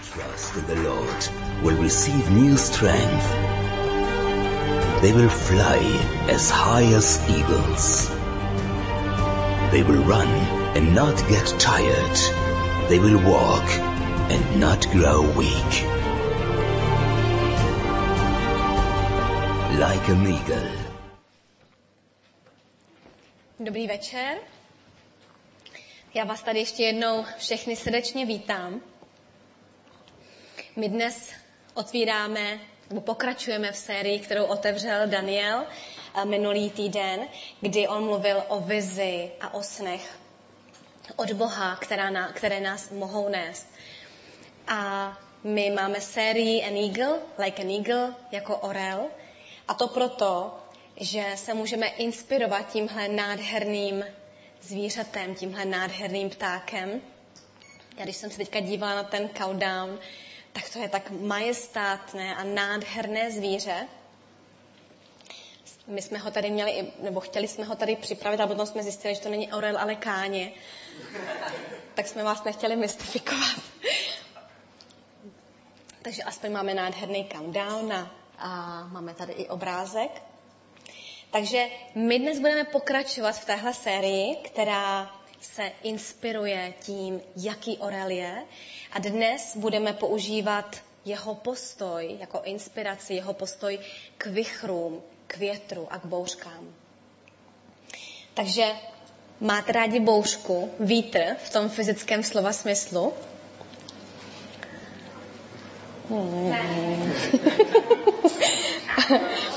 trust in the Lord will receive new strength. They will fly as high as eagles. They will run and not get tired. They will walk and not grow weak. Like an eagle. Dobrý večer. Já vás tady ještě jednou všechny srdečně vítám. My dnes otvíráme, nebo pokračujeme v sérii, kterou otevřel Daniel eh, minulý týden, kdy on mluvil o vizi a o snech od Boha, která na, které nás mohou nést. A my máme sérii An Eagle, like an Eagle, jako orel. A to proto, že se můžeme inspirovat tímhle nádherným zvířatem, tímhle nádherným ptákem. Já když jsem se teďka dívala na ten countdown, tak to je tak majestátné a nádherné zvíře. My jsme ho tady měli, nebo chtěli jsme ho tady připravit, a potom jsme zjistili, že to není orel, ale káně. Tak jsme vás nechtěli mystifikovat. Takže aspoň máme nádherný countdown a, a máme tady i obrázek. Takže my dnes budeme pokračovat v téhle sérii, která se inspiruje tím, jaký orel je. A dnes budeme používat jeho postoj jako inspiraci, jeho postoj k vychrům, k větru a k bouřkám. Takže máte rádi bouřku, vítr v tom fyzickém slova smyslu? Hmm.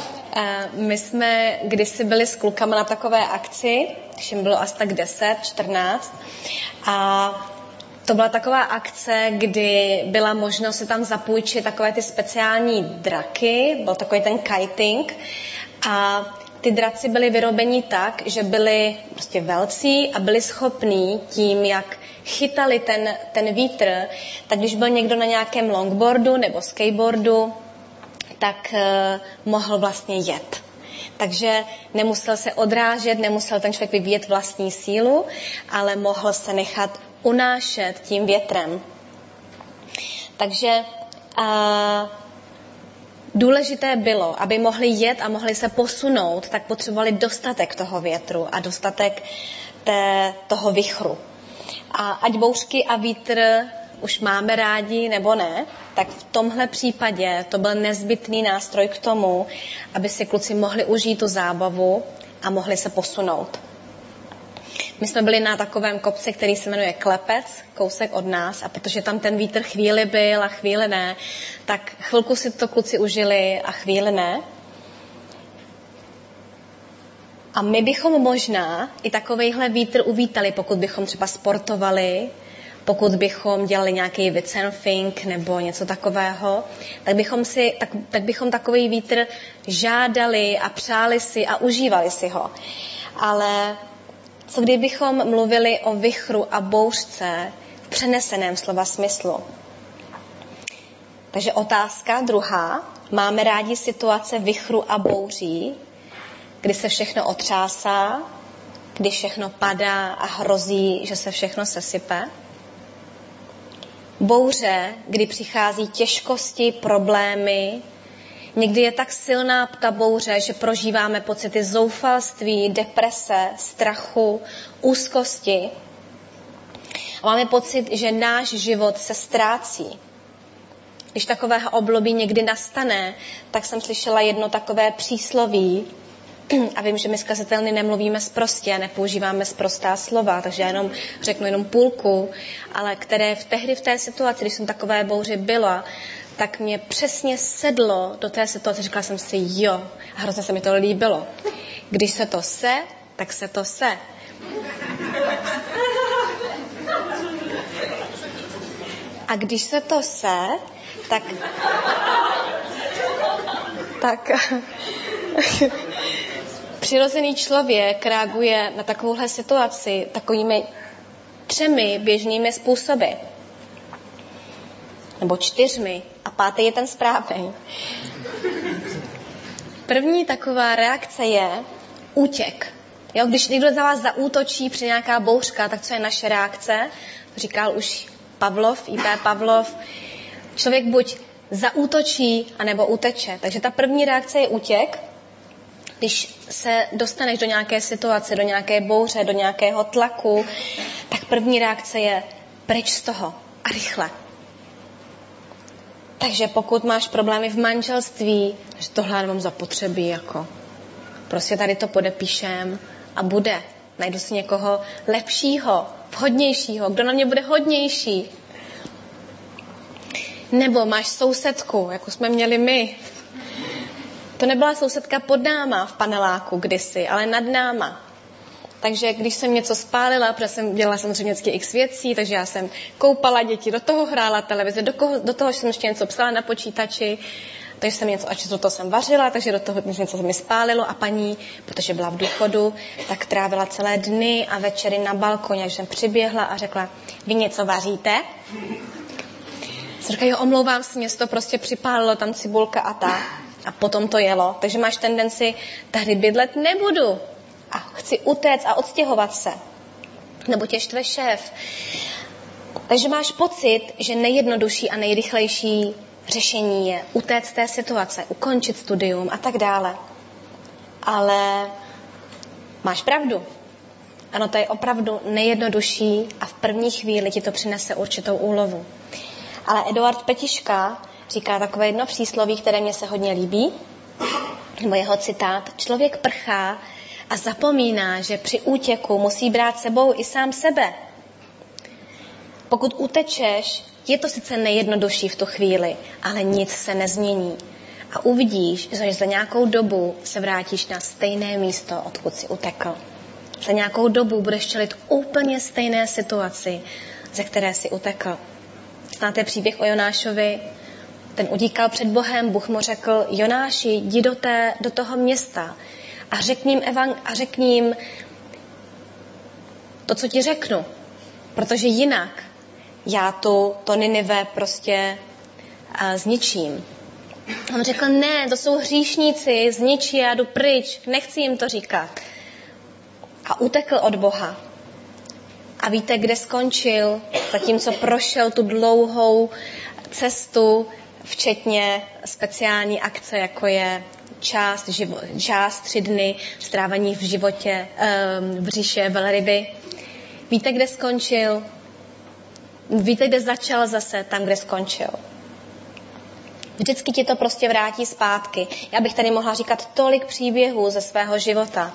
My jsme kdysi byli s klukama na takové akci, když jim bylo asi tak 10, 14. A to byla taková akce, kdy byla možnost si tam zapůjčit takové ty speciální draky, byl takový ten kiting. A ty draci byly vyrobeni tak, že byli prostě velcí a byli schopní tím, jak chytali ten, ten vítr, tak když byl někdo na nějakém longboardu nebo skateboardu, tak uh, mohl vlastně jet. Takže nemusel se odrážet, nemusel ten člověk vyvíjet vlastní sílu, ale mohl se nechat unášet tím větrem. Takže uh, důležité bylo, aby mohli jet a mohli se posunout, tak potřebovali dostatek toho větru a dostatek té, toho vychru. A ať bouřky a vítr už máme rádi nebo ne, tak v tomhle případě to byl nezbytný nástroj k tomu, aby si kluci mohli užít tu zábavu a mohli se posunout. My jsme byli na takovém kopci, který se jmenuje Klepec, kousek od nás, a protože tam ten vítr chvíli byl a chvíli ne, tak chvilku si to kluci užili a chvíli ne. A my bychom možná i takovejhle vítr uvítali, pokud bychom třeba sportovali, pokud bychom dělali nějaký windsurfing nebo něco takového, tak bychom, si, tak, tak bychom takový vítr žádali a přáli si a užívali si ho. Ale co kdybychom mluvili o vychru a bouřce v přeneseném slova smyslu? Takže otázka druhá. Máme rádi situace vychru a bouří, kdy se všechno otřásá, kdy všechno padá a hrozí, že se všechno sesype? Bouře, kdy přichází těžkosti, problémy, Někdy je tak silná ta bouře, že prožíváme pocity zoufalství, deprese, strachu, úzkosti. A máme pocit, že náš život se ztrácí. Když takového oblobí někdy nastane, tak jsem slyšela jedno takové přísloví, a vím, že my zkazitelny nemluvíme zprostě, nepoužíváme zprostá slova, takže já jenom řeknu jenom půlku, ale které v tehdy v té situaci, když jsem takové bouři byla, tak mě přesně sedlo do té situace. Říkala jsem si jo a hrozně se mi to líbilo. Když se to se, tak se to se. A když se to se, tak... tak přirozený člověk reaguje na takovouhle situaci takovými třemi běžnými způsoby. Nebo čtyřmi. A pátý je ten správný. První taková reakce je útěk. Jo, když někdo za vás zaútočí při nějaká bouřka, tak co je naše reakce? Říkal už Pavlov, I.P. Pavlov, Člověk buď zaútočí, anebo uteče. Takže ta první reakce je útěk, když se dostaneš do nějaké situace, do nějaké bouře, do nějakého tlaku, tak první reakce je pryč z toho a rychle. Takže pokud máš problémy v manželství, že tohle nemám zapotřebí, jako prostě tady to podepíšem a bude. Najdu si někoho lepšího, vhodnějšího, kdo na mě bude hodnější. Nebo máš sousedku, jako jsme měli my. To nebyla sousedka pod náma v paneláku kdysi, ale nad náma. Takže když jsem něco spálila, protože jsem dělala samozřejmě vždycky x věcí, takže já jsem koupala děti, do toho hrála televize, do, koho, do toho jsem ještě něco psala na počítači, takže jsem něco, ať do toho jsem vařila, takže do toho něco mi spálilo a paní, protože byla v důchodu, tak trávila celé dny a večery na balkoně, takže jsem přiběhla a řekla, vy něco vaříte? Jsem říkala, jo, omlouvám se, mě to prostě připálilo, tam cibulka a ta. A potom to jelo. Takže máš tendenci, tady bydlet nebudu. A chci utéct a odstěhovat se. Nebo tě štve šéf. Takže máš pocit, že nejjednodušší a nejrychlejší řešení je utéct té situace, ukončit studium a tak dále. Ale máš pravdu. Ano, to je opravdu nejjednodušší a v první chvíli ti to přinese určitou úlovu. Ale Eduard Petiška říká takové jedno přísloví, které mě se hodně líbí, nebo jeho citát. Člověk prchá a zapomíná, že při útěku musí brát sebou i sám sebe. Pokud utečeš, je to sice nejjednodušší v tu chvíli, ale nic se nezmění. A uvidíš, že za nějakou dobu se vrátíš na stejné místo, odkud si utekl. Za nějakou dobu budeš čelit úplně stejné situaci, ze které si utekl. Znáte příběh o Jonášovi? Ten udíkal před Bohem, Bůh mu řekl, Jonáši, jdi do, té, do toho města a řekni jim, a řekni jim to, co ti řeknu. Protože jinak já tu, to Ninive prostě uh, zničím. On řekl, ne, to jsou hříšníci, zničí, já jdu pryč, nechci jim to říkat. A utekl od Boha. A víte, kde skončil, zatímco prošel tu dlouhou cestu, včetně speciální akce, jako je část, živo, část tři dny strávení v životě um, v říše velryby. Víte, kde skončil? Víte, kde začal zase, tam, kde skončil. Vždycky ti to prostě vrátí zpátky. Já bych tady mohla říkat tolik příběhů ze svého života,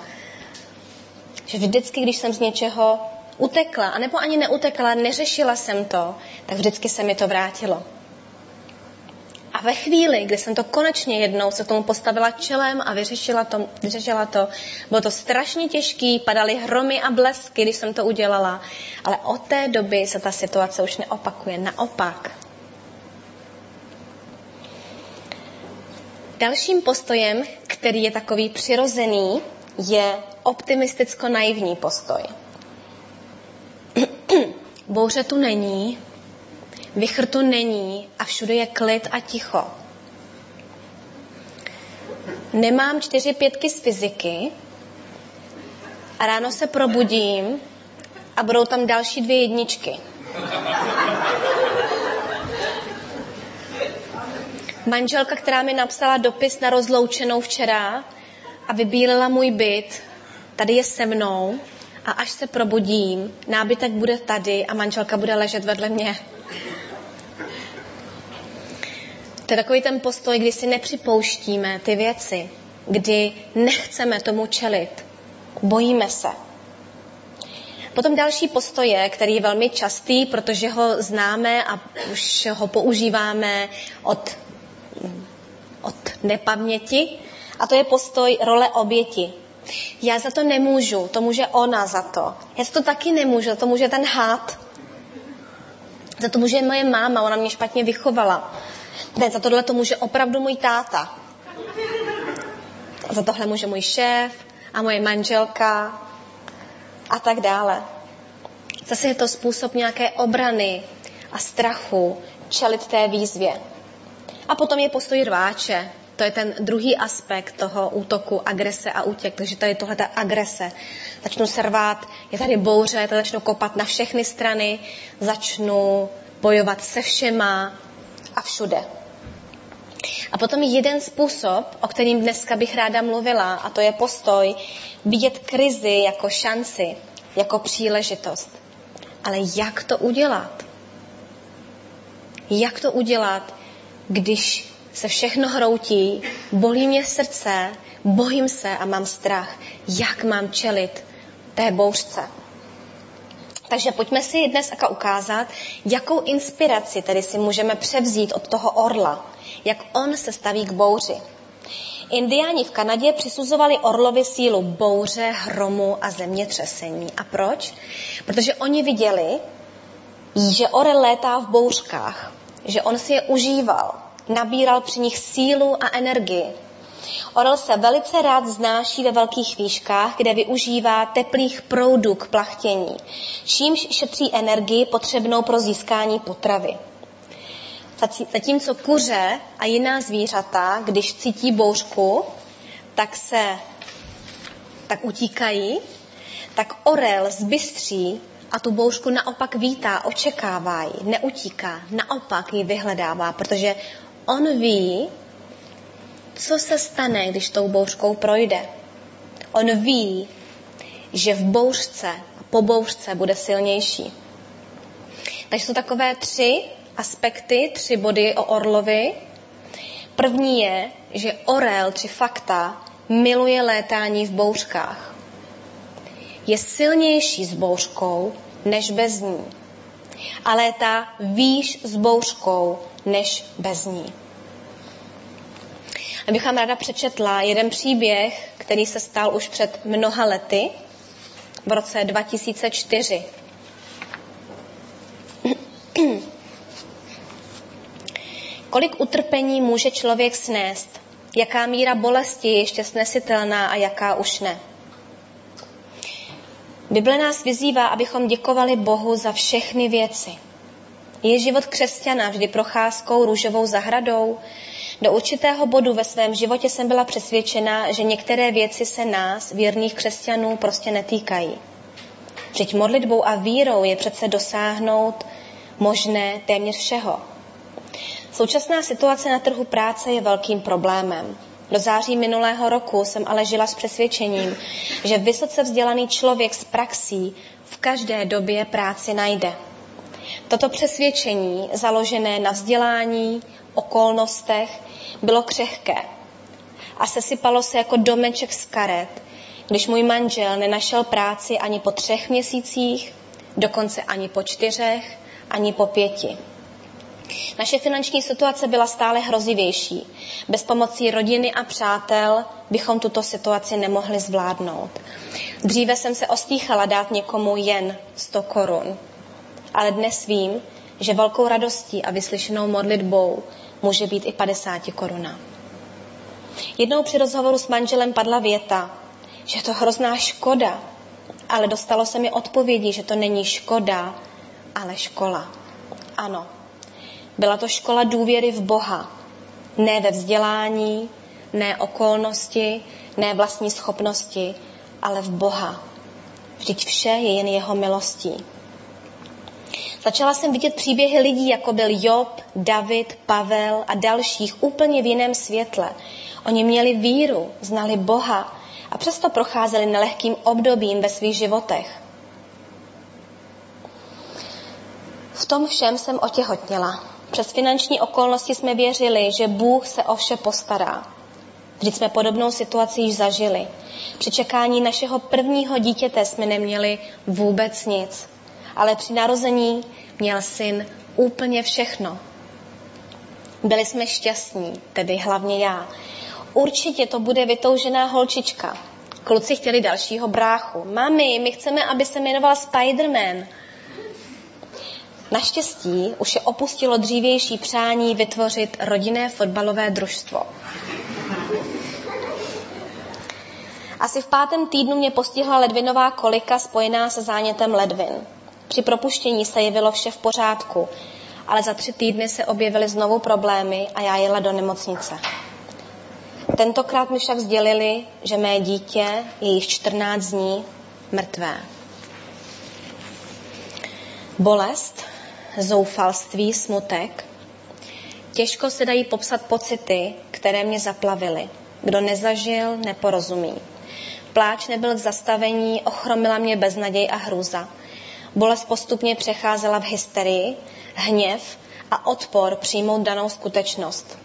že vždycky, když jsem z něčeho utekla, anebo ani neutekla, neřešila jsem to, tak vždycky se mi to vrátilo. Ve chvíli, kdy jsem to konečně jednou se tomu postavila čelem a vyřešila to, vyřešila to, bylo to strašně těžký, padaly hromy a blesky, když jsem to udělala, ale od té doby se ta situace už neopakuje. Naopak. Dalším postojem, který je takový přirozený, je optimisticko-naivní postoj. Bouře tu není, Vichr tu není a všude je klid a ticho. Nemám čtyři pětky z fyziky a ráno se probudím a budou tam další dvě jedničky. Manželka, která mi napsala dopis na rozloučenou včera a vybílela můj byt, tady je se mnou a až se probudím, nábytek bude tady a manželka bude ležet vedle mě. To je takový ten postoj, kdy si nepřipouštíme ty věci, kdy nechceme tomu čelit, bojíme se. Potom další postoje, který je velmi častý, protože ho známe a už ho používáme od, od nepaměti, a to je postoj role oběti. Já za to nemůžu, to může ona za to. Já za to taky nemůžu, to může ten hád. Za to může moje máma, ona mě špatně vychovala. Ne, za tohle to může opravdu můj táta. Za tohle může můj šéf a moje manželka a tak dále. Zase je to způsob nějaké obrany a strachu čelit té výzvě. A potom je postoj rváče. To je ten druhý aspekt toho útoku, agrese a útěk. Takže je tohle ta agrese. Začnu se rvát, je tady bouře, to začnu kopat na všechny strany, začnu bojovat se všema, a všude. A potom jeden způsob, o kterým dneska bych ráda mluvila, a to je postoj vidět krizi jako šanci, jako příležitost. Ale jak to udělat? Jak to udělat, když se všechno hroutí, bolí mě srdce, bojím se a mám strach. Jak mám čelit té bouřce? Takže pojďme si dnes ukázat, jakou inspiraci tedy si můžeme převzít od toho orla, jak on se staví k bouři. Indiáni v Kanadě přisuzovali orlovi sílu bouře, hromu a zemětřesení. A proč? Protože oni viděli, že orel létá v bouřkách, že on si je užíval, nabíral při nich sílu a energii. Orel se velice rád znáší ve velkých výškách, kde využívá teplých proudů k plachtění, čímž šetří energii potřebnou pro získání potravy. Zatímco kuře a jiná zvířata, když cítí bouřku, tak se tak utíkají, tak orel zbystří a tu bouřku naopak vítá, očekává ji, neutíká, naopak ji vyhledává, protože on ví, co se stane, když tou bouřkou projde. On ví, že v bouřce a po bouřce bude silnější. Takže jsou takové tři aspekty, tři body o orlovi. První je, že orel, tři fakta, miluje létání v bouřkách. Je silnější s bouřkou než bez ní. A létá výš s bouřkou než bez ní. Bych vám ráda přečetla jeden příběh, který se stal už před mnoha lety, v roce 2004. Kolik utrpení může člověk snést? Jaká míra bolesti je ještě snesitelná a jaká už ne? Bible nás vyzývá, abychom děkovali Bohu za všechny věci. Je život křesťana vždy procházkou růžovou zahradou? Do určitého bodu ve svém životě jsem byla přesvědčena, že některé věci se nás, věrných křesťanů, prostě netýkají. Vždyť modlitbou a vírou je přece dosáhnout možné téměř všeho. Současná situace na trhu práce je velkým problémem. Do září minulého roku jsem ale žila s přesvědčením, že vysoce vzdělaný člověk s praxí v každé době práci najde. Toto přesvědčení, založené na vzdělání, okolnostech, bylo křehké a sesypalo se jako domeček z karet, když můj manžel nenašel práci ani po třech měsících, dokonce ani po čtyřech, ani po pěti. Naše finanční situace byla stále hrozivější. Bez pomocí rodiny a přátel bychom tuto situaci nemohli zvládnout. Dříve jsem se ostýchala dát někomu jen 100 korun, ale dnes vím, že velkou radostí a vyslyšenou modlitbou může být i 50 koruna. Jednou při rozhovoru s manželem padla věta, že je to hrozná škoda, ale dostalo se mi odpovědi, že to není škoda, ale škola. Ano, byla to škola důvěry v Boha. Ne ve vzdělání, ne okolnosti, ne vlastní schopnosti, ale v Boha. Vždyť vše je jen jeho milostí. Začala jsem vidět příběhy lidí, jako byl Job, David, Pavel a dalších úplně v jiném světle. Oni měli víru, znali Boha a přesto procházeli nelehkým obdobím ve svých životech. V tom všem jsem otěhotněla. Přes finanční okolnosti jsme věřili, že Bůh se o vše postará. Vždyť jsme podobnou situaci již zažili. Při čekání našeho prvního dítěte jsme neměli vůbec nic. Ale při narození měl syn úplně všechno. Byli jsme šťastní, tedy hlavně já. Určitě to bude vytoužená holčička. Kluci chtěli dalšího bráchu. Mami, my chceme, aby se jmenoval Spider-Man. Naštěstí už je opustilo dřívější přání vytvořit rodinné fotbalové družstvo. Asi v pátém týdnu mě postihla ledvinová kolika spojená se zánětem ledvin. Při propuštění se jevilo vše v pořádku, ale za tři týdny se objevily znovu problémy a já jela do nemocnice. Tentokrát mi však sdělili, že mé dítě je již 14 dní mrtvé. Bolest, zoufalství, smutek, Těžko se dají popsat pocity, které mě zaplavily. Kdo nezažil, neporozumí. Pláč nebyl k zastavení, ochromila mě beznaděj a hrůza. Bolest postupně přecházela v hysterii, hněv a odpor přijmout danou skutečnost.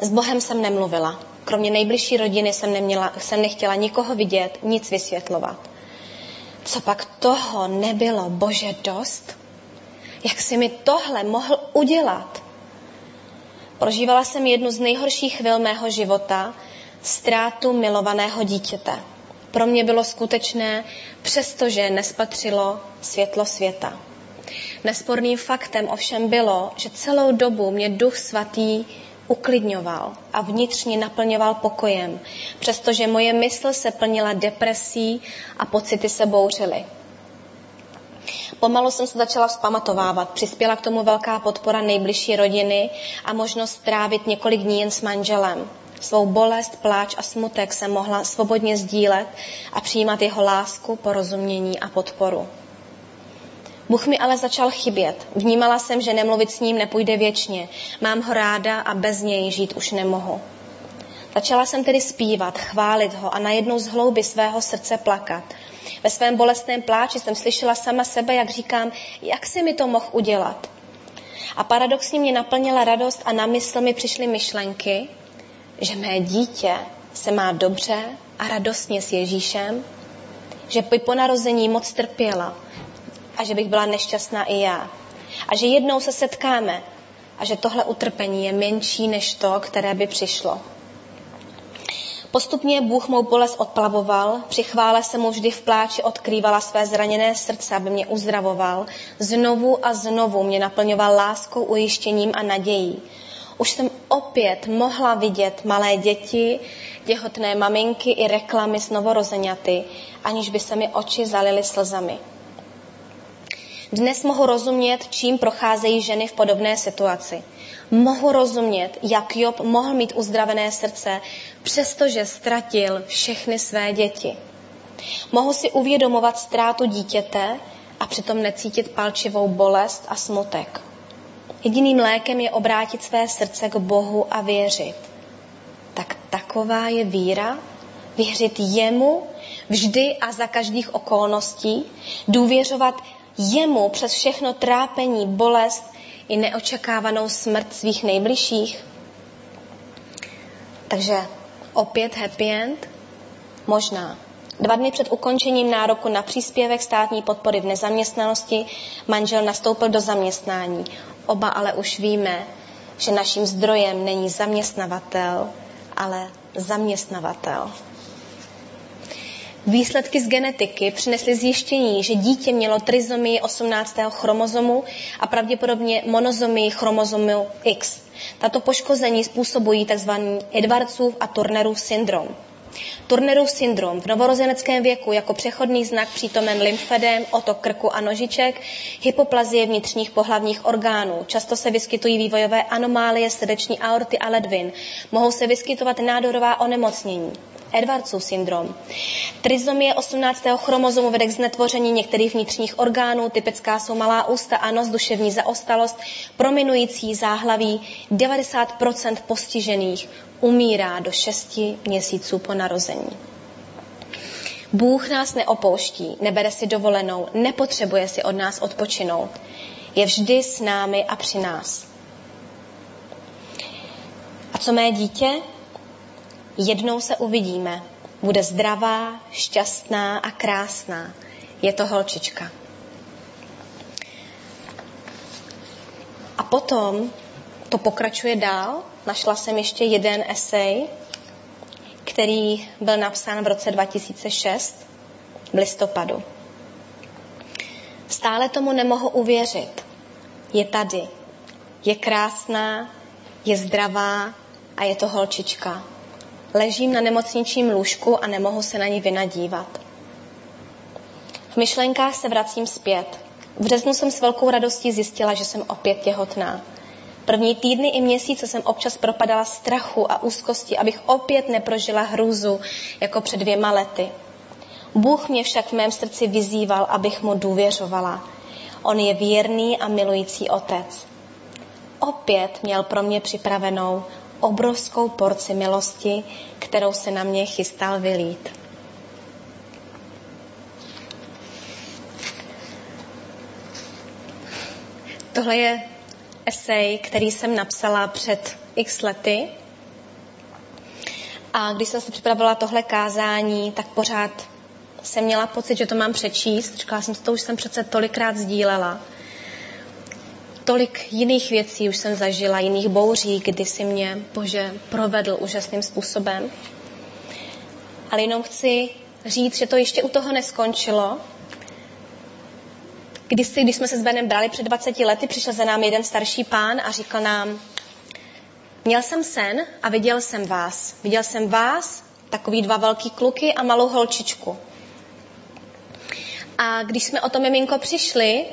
S Bohem jsem nemluvila. Kromě nejbližší rodiny jsem, neměla, jsem nechtěla nikoho vidět, nic vysvětlovat. Co pak toho nebylo, Bože, dost? Jak si mi tohle mohl udělat? Prožívala jsem jednu z nejhorších chvil mého života, ztrátu milovaného dítěte. Pro mě bylo skutečné, přestože nespatřilo světlo světa. Nesporným faktem ovšem bylo, že celou dobu mě Duch Svatý uklidňoval a vnitřně naplňoval pokojem, přestože moje mysl se plnila depresí a pocity se bouřily. Pomalu jsem se začala vzpamatovávat. Přispěla k tomu velká podpora nejbližší rodiny a možnost trávit několik dní jen s manželem. Svou bolest, pláč a smutek jsem mohla svobodně sdílet a přijímat jeho lásku, porozumění a podporu. Bůh mi ale začal chybět. Vnímala jsem, že nemluvit s ním nepůjde věčně. Mám ho ráda a bez něj žít už nemohu. Začala jsem tedy zpívat, chválit ho a najednou z hlouby svého srdce plakat. Ve svém bolestném pláči jsem slyšela sama sebe, jak říkám, jak si mi to mohl udělat. A paradoxně mě naplnila radost a na mysl mi přišly myšlenky, že mé dítě se má dobře a radostně s Ježíšem, že by po narození moc trpěla a že bych byla nešťastná i já. A že jednou se setkáme a že tohle utrpení je menší než to, které by přišlo. Postupně Bůh mou bolest odplavoval, při chvále se mu vždy v pláči odkrývala své zraněné srdce, aby mě uzdravoval. Znovu a znovu mě naplňoval láskou, ujištěním a nadějí. Už jsem opět mohla vidět malé děti, těhotné maminky i reklamy s novorozeňaty, aniž by se mi oči zalily slzami. Dnes mohu rozumět, čím procházejí ženy v podobné situaci. Mohu rozumět, jak Job mohl mít uzdravené srdce, přestože ztratil všechny své děti. Mohu si uvědomovat ztrátu dítěte a přitom necítit palčivou bolest a smutek. Jediným lékem je obrátit své srdce k Bohu a věřit. Tak taková je víra, věřit jemu vždy a za každých okolností, důvěřovat jemu přes všechno trápení, bolest i neočekávanou smrt svých nejbližších. Takže opět happy end? Možná. Dva dny před ukončením nároku na příspěvek státní podpory v nezaměstnanosti manžel nastoupil do zaměstnání. Oba ale už víme, že naším zdrojem není zaměstnavatel, ale zaměstnavatel. Výsledky z genetiky přinesly zjištění, že dítě mělo trizomii 18. chromozomu a pravděpodobně monozomii chromozomu X. Tato poškození způsobují tzv. Edwardsův a Turnerův syndrom. Turnerův syndrom v novorozeneckém věku jako přechodný znak přítomen lymfedem, otok krku a nožiček, hypoplazie vnitřních pohlavních orgánů. Často se vyskytují vývojové anomálie srdeční aorty a ledvin. Mohou se vyskytovat nádorová onemocnění. Edwardsův syndrom. Trizomie 18. chromozomu vede k znetvoření některých vnitřních orgánů, typická jsou malá ústa a nos, duševní zaostalost, prominující záhlaví. 90% postižených umírá do 6 měsíců po narození. Bůh nás neopouští, nebere si dovolenou, nepotřebuje si od nás odpočinout. Je vždy s námi a při nás. A co mé dítě? Jednou se uvidíme. Bude zdravá, šťastná a krásná. Je to holčička. A potom to pokračuje dál. Našla jsem ještě jeden esej, který byl napsán v roce 2006 v listopadu. Stále tomu nemohu uvěřit. Je tady. Je krásná, je zdravá a je to holčička. Ležím na nemocničním lůžku a nemohu se na ní vynadívat. V myšlenkách se vracím zpět. V březnu jsem s velkou radostí zjistila, že jsem opět těhotná. První týdny i měsíce jsem občas propadala strachu a úzkosti, abych opět neprožila hrůzu jako před dvěma lety. Bůh mě však v mém srdci vyzýval, abych mu důvěřovala. On je věrný a milující otec. opět měl pro mě připravenou obrovskou porci milosti, kterou se na mě chystal vylít. Tohle je esej, který jsem napsala před x lety. A když jsem si připravila tohle kázání, tak pořád jsem měla pocit, že to mám přečíst. Říkala jsem si, to už jsem přece tolikrát sdílela. Tolik jiných věcí už jsem zažila, jiných bouří, kdy si mě Bože provedl úžasným způsobem. Ale jenom chci říct, že to ještě u toho neskončilo, Kdysi, když jsme se s Benem brali před 20 lety, přišel za námi jeden starší pán a říkal nám, měl jsem sen a viděl jsem vás. Viděl jsem vás, takový dva velký kluky a malou holčičku. A když jsme o to miminko přišli,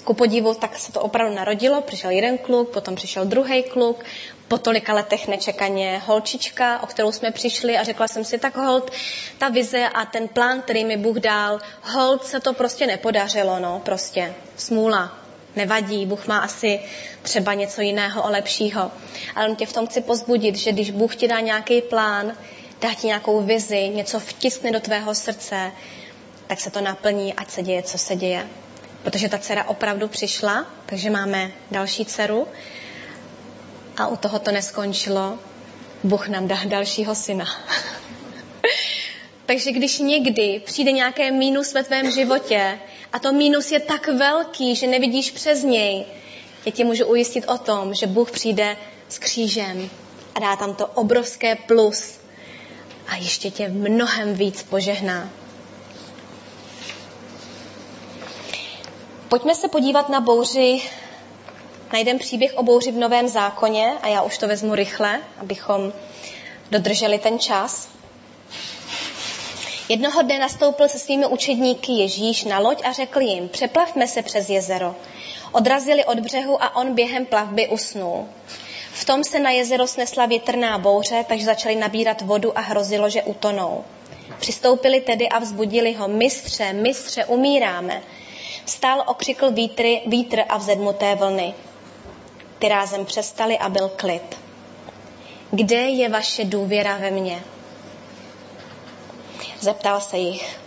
ku podivu, tak se to opravdu narodilo. Přišel jeden kluk, potom přišel druhý kluk, po tolika letech nečekaně holčička, o kterou jsme přišli a řekla jsem si, tak hold, ta vize a ten plán, který mi Bůh dal, hold se to prostě nepodařilo, no, prostě, smůla, nevadí, Bůh má asi třeba něco jiného a lepšího. Ale on tě v tom chci pozbudit, že když Bůh ti dá nějaký plán, dá ti nějakou vizi, něco vtiskne do tvého srdce, tak se to naplní, ať se děje, co se děje. Protože ta dcera opravdu přišla, takže máme další dceru a u toho to neskončilo. Bůh nám dá dalšího syna. Takže když někdy přijde nějaké mínus ve tvém životě a to mínus je tak velký, že nevidíš přes něj, já ti můžu ujistit o tom, že Bůh přijde s křížem a dá tam to obrovské plus a ještě tě mnohem víc požehná. Pojďme se podívat na bouři najdem příběh o bouři v Novém zákoně a já už to vezmu rychle, abychom dodrželi ten čas. Jednoho dne nastoupil se svými učedníky Ježíš na loď a řekl jim, přeplavme se přes jezero. Odrazili od břehu a on během plavby usnul. V tom se na jezero snesla větrná bouře, takže začali nabírat vodu a hrozilo, že utonou. Přistoupili tedy a vzbudili ho, mistře, mistře, umíráme. Stál okřikl vítry, vítr a vzedmuté vlny ty rázem přestali a byl klid. Kde je vaše důvěra ve mně? Zeptal se jich.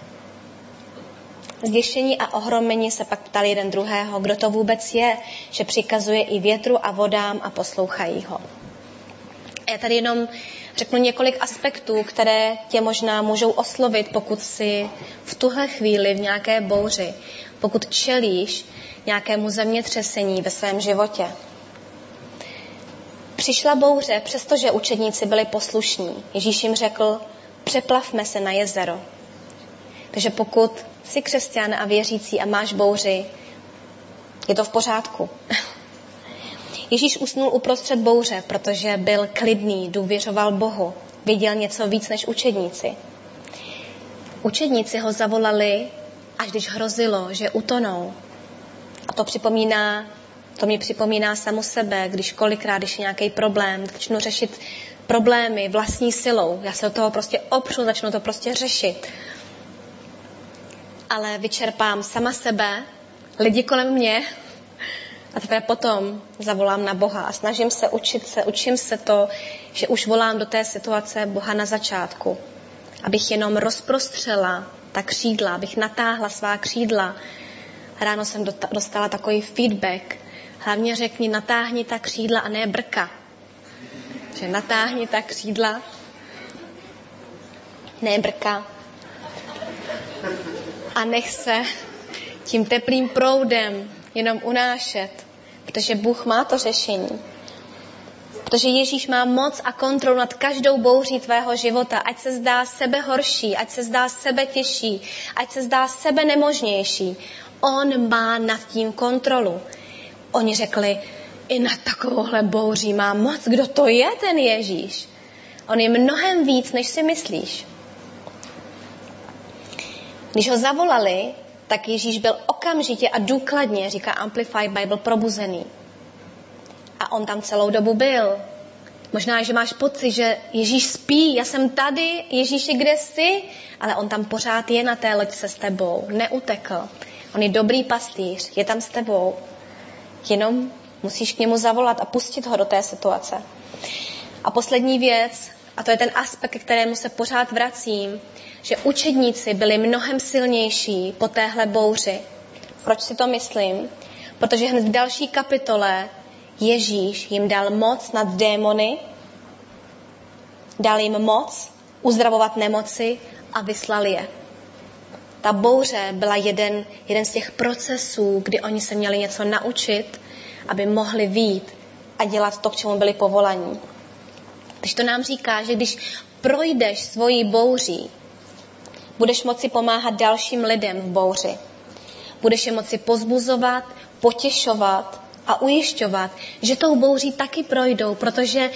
Zděšení a ohromení se pak ptali jeden druhého, kdo to vůbec je, že přikazuje i větru a vodám a poslouchají ho. Já tady jenom řeknu několik aspektů, které tě možná můžou oslovit, pokud si v tuhle chvíli v nějaké bouři, pokud čelíš nějakému zemětřesení ve svém životě. Přišla bouře, přestože učedníci byli poslušní. Ježíš jim řekl, přeplavme se na jezero. Takže pokud jsi křesťan a věřící a máš bouři, je to v pořádku. Ježíš usnul uprostřed bouře, protože byl klidný, důvěřoval Bohu, viděl něco víc než učedníci. Učedníci ho zavolali, až když hrozilo, že utonou. A to připomíná to mi připomíná samu sebe, když kolikrát, když je nějaký problém, začnu řešit problémy vlastní silou. Já se do toho prostě opřu, začnu to prostě řešit. Ale vyčerpám sama sebe, lidi kolem mě a teprve potom zavolám na Boha a snažím se učit se, učím se to, že už volám do té situace Boha na začátku. Abych jenom rozprostřela ta křídla, abych natáhla svá křídla. Ráno jsem dostala takový feedback, Hlavně řekni, natáhni ta křídla a ne brka. Že natáhni ta křídla, ne brka. A nech se tím teplým proudem jenom unášet, protože Bůh má to řešení. Protože Ježíš má moc a kontrolu nad každou bouří tvého života, ať se zdá sebe horší, ať se zdá sebe těžší, ať se zdá sebe nemožnější. On má nad tím kontrolu. Oni řekli, i na takovouhle bouří má moc. Kdo to je ten Ježíš? On je mnohem víc, než si myslíš. Když ho zavolali, tak Ježíš byl okamžitě a důkladně, říká Amplified Bible, probuzený. A on tam celou dobu byl. Možná, že máš pocit, že Ježíš spí, já jsem tady, Ježíši, kde jsi? Ale on tam pořád je na té loďce s tebou, neutekl. On je dobrý pastýř, je tam s tebou. Jenom Musíš k němu zavolat a pustit ho do té situace. A poslední věc, a to je ten aspekt, kterému se pořád vracím, že učedníci byli mnohem silnější po téhle bouři. Proč si to myslím? Protože hned v další kapitole Ježíš jim dal moc nad démony, dal jim moc uzdravovat nemoci a vyslal je. Ta bouře byla jeden, jeden z těch procesů, kdy oni se měli něco naučit, aby mohli výjít a dělat to, k čemu byli povolaní. Když to nám říká, že když projdeš svojí bouří, budeš moci pomáhat dalším lidem v bouři. Budeš je moci pozbuzovat, potěšovat a ujišťovat, že tou bouří taky projdou, protože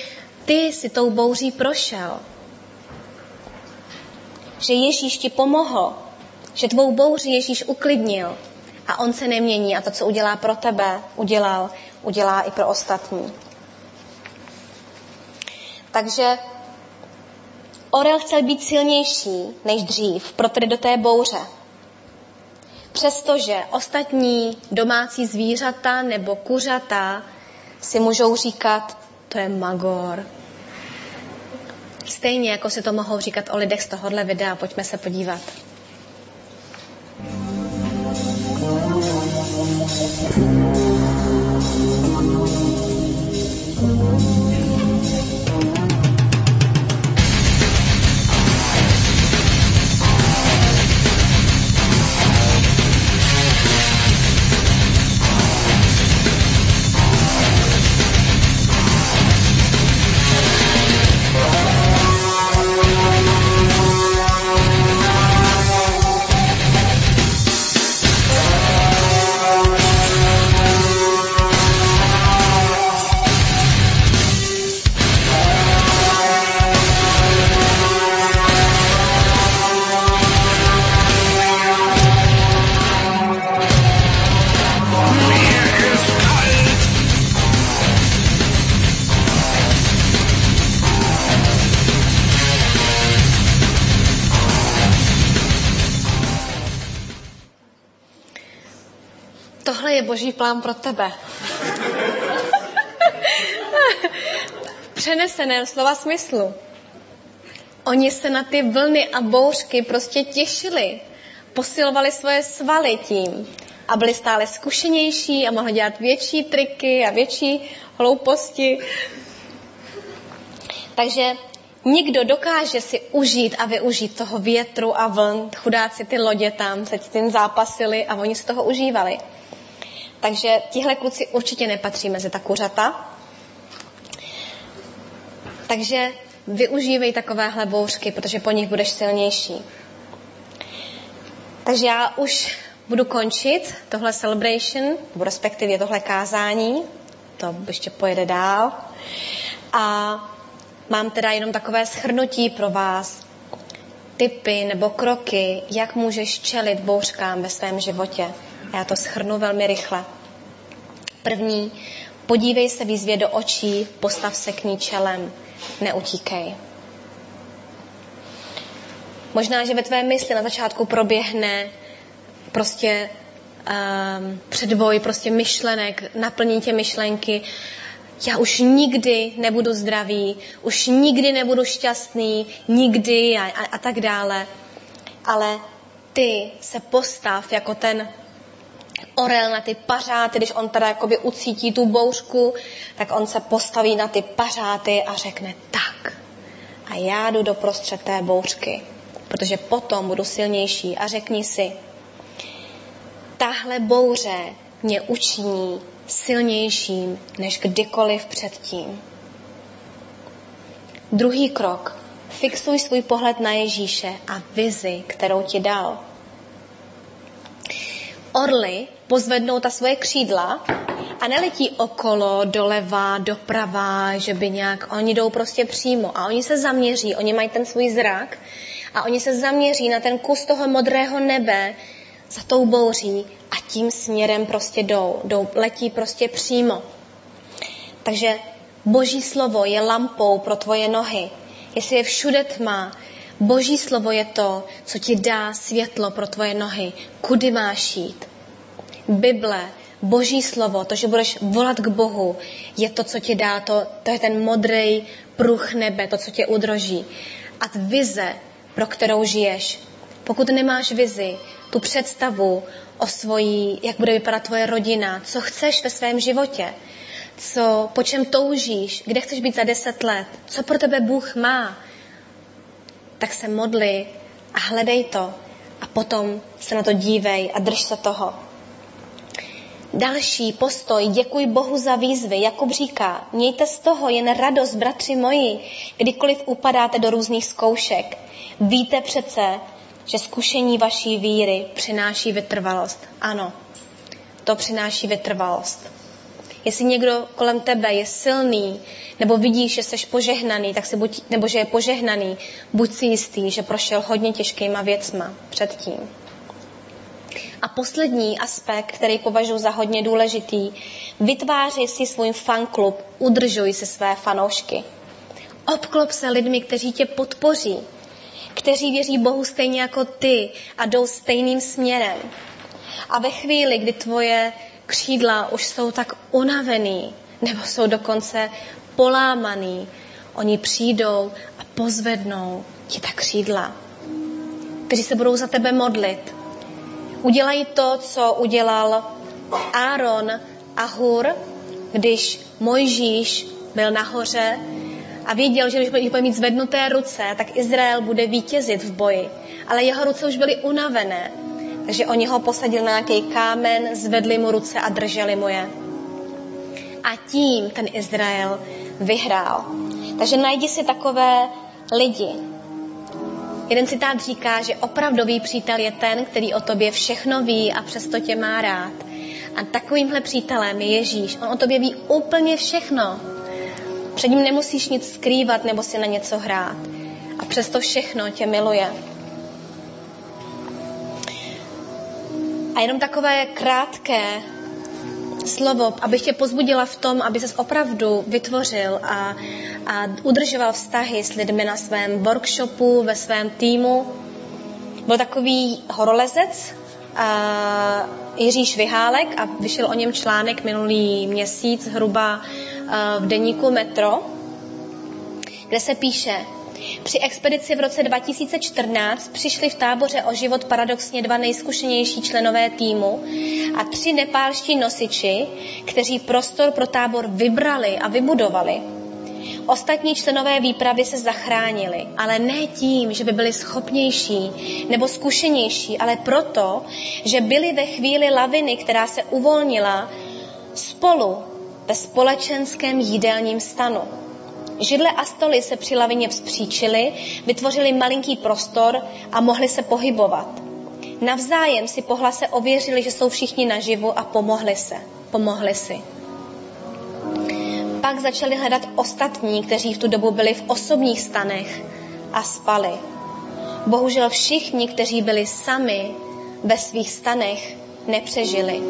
ty si tou bouří prošel. Že Ježíš ti pomohl, že tvou bouři Ježíš uklidnil a on se nemění a to, co udělá pro tebe, udělal, udělá i pro ostatní. Takže Orel chtěl být silnější než dřív, proto jde do té bouře. Přestože ostatní domácí zvířata nebo kuřata si můžou říkat, to je magor. Stejně jako si to mohou říkat o lidech z tohohle videa, pojďme se podívat. Boží plán pro tebe. Přeneseném slova smyslu. Oni se na ty vlny a bouřky prostě těšili. Posilovali svoje svaly tím a byli stále zkušenější a mohli dělat větší triky a větší hlouposti. Takže nikdo dokáže si užít a využít toho větru a vln. Chudáci ty lodě tam se s tím zápasili a oni z toho užívali. Takže tihle kluci určitě nepatří mezi ta kuřata. Takže využívej takovéhle bouřky, protože po nich budeš silnější. Takže já už budu končit tohle celebration, nebo respektive tohle kázání. To ještě pojede dál. A mám teda jenom takové schrnutí pro vás. Typy nebo kroky, jak můžeš čelit bouřkám ve svém životě. Já to schrnu velmi rychle. První, podívej se výzvě do očí, postav se k ní čelem, neutíkej. Možná, že ve tvé mysli na začátku proběhne prostě um, předvoj prostě myšlenek, naplní tě myšlenky, já už nikdy nebudu zdravý, už nikdy nebudu šťastný, nikdy a, a, a tak dále. Ale ty se postav jako ten orel na ty pařáty, když on teda jakoby ucítí tu bouřku, tak on se postaví na ty pařáty a řekne tak. A já jdu do prostřed té bouřky, protože potom budu silnější a řekni si, tahle bouře mě učiní silnějším než kdykoliv předtím. Druhý krok. Fixuj svůj pohled na Ježíše a vizi, kterou ti dal orly pozvednou ta svoje křídla a neletí okolo, doleva, doprava, že by nějak, oni jdou prostě přímo a oni se zaměří, oni mají ten svůj zrak a oni se zaměří na ten kus toho modrého nebe za tou bouří a tím směrem prostě jdou, jdou letí prostě přímo. Takže Boží slovo je lampou pro tvoje nohy. Jestli je všude tma, Boží slovo je to, co ti dá světlo pro tvoje nohy, kudy máš jít. Bible Boží slovo, to, že budeš volat k Bohu, je to, co ti dá, to, to je ten modrý pruh nebe, to, co tě udroží. A vize, pro kterou žiješ. Pokud nemáš vizi, tu představu o svojí, jak bude vypadat tvoje rodina, co chceš ve svém životě, co, po čem toužíš, kde chceš být za deset let, co pro tebe Bůh má, tak se modli a hledej to a potom se na to dívej a drž se toho. Další postoj, děkuji Bohu za výzvy. Jakub říká, mějte z toho jen radost, bratři moji, kdykoliv upadáte do různých zkoušek. Víte přece, že zkušení vaší víry přináší vytrvalost. Ano, to přináší vytrvalost. Jestli někdo kolem tebe je silný, nebo vidíš, že jsi požehnaný, tak si buď, nebo že je požehnaný, buď si jistý, že prošel hodně těžkýma věcma předtím. A poslední aspekt, který považuji za hodně důležitý, vytváří si svůj fanklub, udržuj si své fanoušky. Obklop se lidmi, kteří tě podpoří, kteří věří Bohu stejně jako ty a jdou stejným směrem. A ve chvíli, kdy tvoje křídla už jsou tak unavený, nebo jsou dokonce polámaný, oni přijdou a pozvednou ti ta křídla, kteří se budou za tebe modlit. Udělají to, co udělal Áron a Hur, když Mojžíš byl nahoře a věděl, že když bude mít zvednuté ruce, tak Izrael bude vítězit v boji. Ale jeho ruce už byly unavené. Takže oni ho posadili na nějaký kámen, zvedli mu ruce a drželi mu je. A tím ten Izrael vyhrál. Takže najdi si takové lidi. Jeden citát říká, že opravdový přítel je ten, který o tobě všechno ví a přesto tě má rád. A takovýmhle přítelem je Ježíš. On o tobě ví úplně všechno. Před ním nemusíš nic skrývat nebo si na něco hrát. A přesto všechno tě miluje. A jenom takové krátké slovo, abych tě pozbudila v tom, aby ses opravdu vytvořil a, a udržoval vztahy s lidmi na svém workshopu, ve svém týmu. Byl takový horolezec, a Jiří Švihálek a vyšel o něm článek minulý měsíc zhruba v deníku Metro, kde se píše, při expedici v roce 2014 přišli v táboře o život paradoxně dva nejzkušenější členové týmu a tři nepálští nosiči, kteří prostor pro tábor vybrali a vybudovali. Ostatní členové výpravy se zachránili, ale ne tím, že by byli schopnější nebo zkušenější, ale proto, že byli ve chvíli laviny, která se uvolnila, spolu ve společenském jídelním stanu. Židle a stoly se při lavině vzpříčily, vytvořili malinký prostor a mohli se pohybovat. Navzájem si pohlase ověřili, že jsou všichni naživu a pomohli se. Pomohli si. Pak začali hledat ostatní, kteří v tu dobu byli v osobních stanech a spali. Bohužel všichni, kteří byli sami ve svých stanech, nepřežili.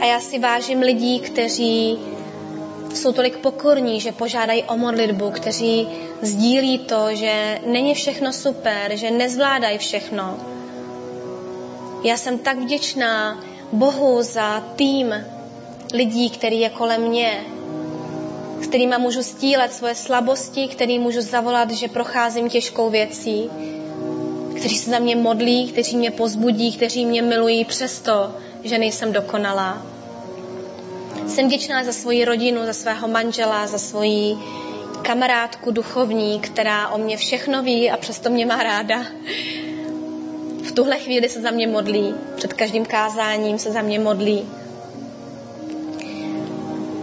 A já si vážím lidí, kteří jsou tolik pokorní, že požádají o modlitbu, kteří sdílí to, že není všechno super, že nezvládají všechno. Já jsem tak vděčná Bohu za tým lidí, který je kolem mě, s kterými můžu stílet svoje slabosti, který můžu zavolat, že procházím těžkou věcí, kteří se za mě modlí, kteří mě pozbudí, kteří mě milují přesto, že nejsem dokonalá. Jsem vděčná za svoji rodinu, za svého manžela, za svoji kamarádku duchovní, která o mě všechno ví a přesto mě má ráda. V tuhle chvíli se za mě modlí, před každým kázáním se za mě modlí.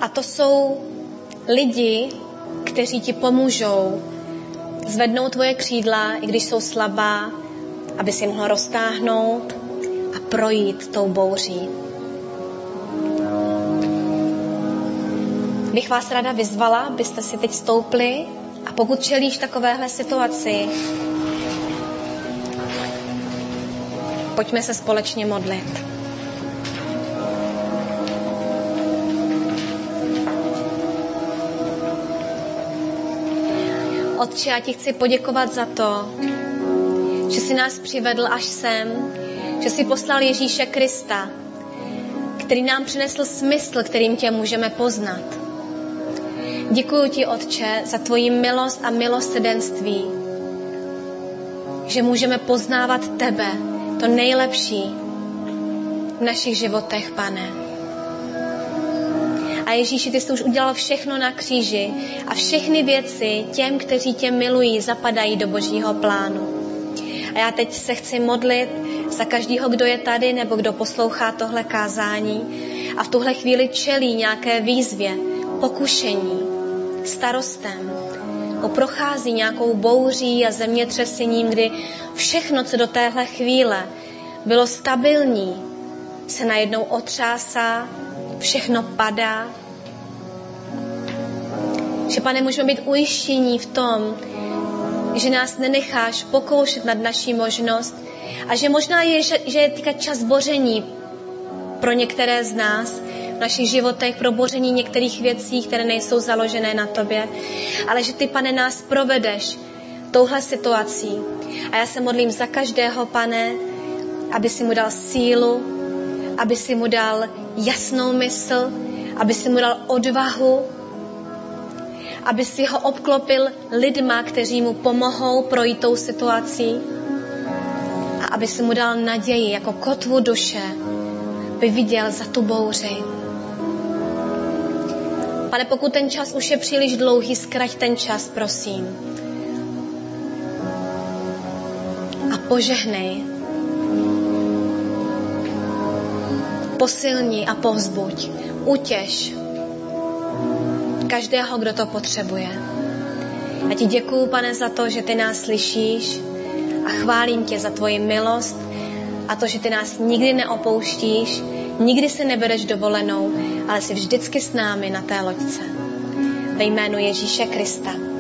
A to jsou lidi, kteří ti pomůžou zvednout tvoje křídla, i když jsou slabá, aby si mohla roztáhnout a projít tou bouří. Bych vás ráda vyzvala, abyste si teď stoupli a pokud čelíš takovéhle situaci, pojďme se společně modlit. Otče, já ti chci poděkovat za to, že jsi nás přivedl až sem, že jsi poslal Ježíše Krista, který nám přinesl smysl, kterým tě můžeme poznat. Děkuji ti, Otče, za tvoji milost a milosedenství, že můžeme poznávat tebe, to nejlepší v našich životech, pane. A Ježíši, ty jsi už udělal všechno na kříži a všechny věci těm, kteří tě milují, zapadají do božího plánu. A já teď se chci modlit za každého, kdo je tady nebo kdo poslouchá tohle kázání a v tuhle chvíli čelí nějaké výzvě, pokušení, starostem, prochází nějakou bouří a zemětřesením, kdy všechno, co do téhle chvíle bylo stabilní, se najednou otřásá, všechno padá. Že, pane, můžeme být ujištění v tom, že nás nenecháš pokoušet nad naší možnost a že možná je, že, že je teďka čas boření pro některé z nás, našich životech, pro boření některých věcí, které nejsou založené na tobě, ale že ty, pane, nás provedeš touhle situací. A já se modlím za každého, pane, aby si mu dal sílu, aby si mu dal jasnou mysl, aby si mu dal odvahu, aby si ho obklopil lidma, kteří mu pomohou projít tou situací a aby si mu dal naději jako kotvu duše, by viděl za tu bouři. Pane, pokud ten čas už je příliš dlouhý, zkrať ten čas, prosím. A požehnej. Posilni a povzbuď. Utěž každého, kdo to potřebuje. A ti děkuju, pane, za to, že ty nás slyšíš a chválím tě za tvoji milost a to, že ty nás nikdy neopouštíš, nikdy se nebereš dovolenou, ale jsi vždycky s námi na té loďce. Ve jménu Ježíše Krista.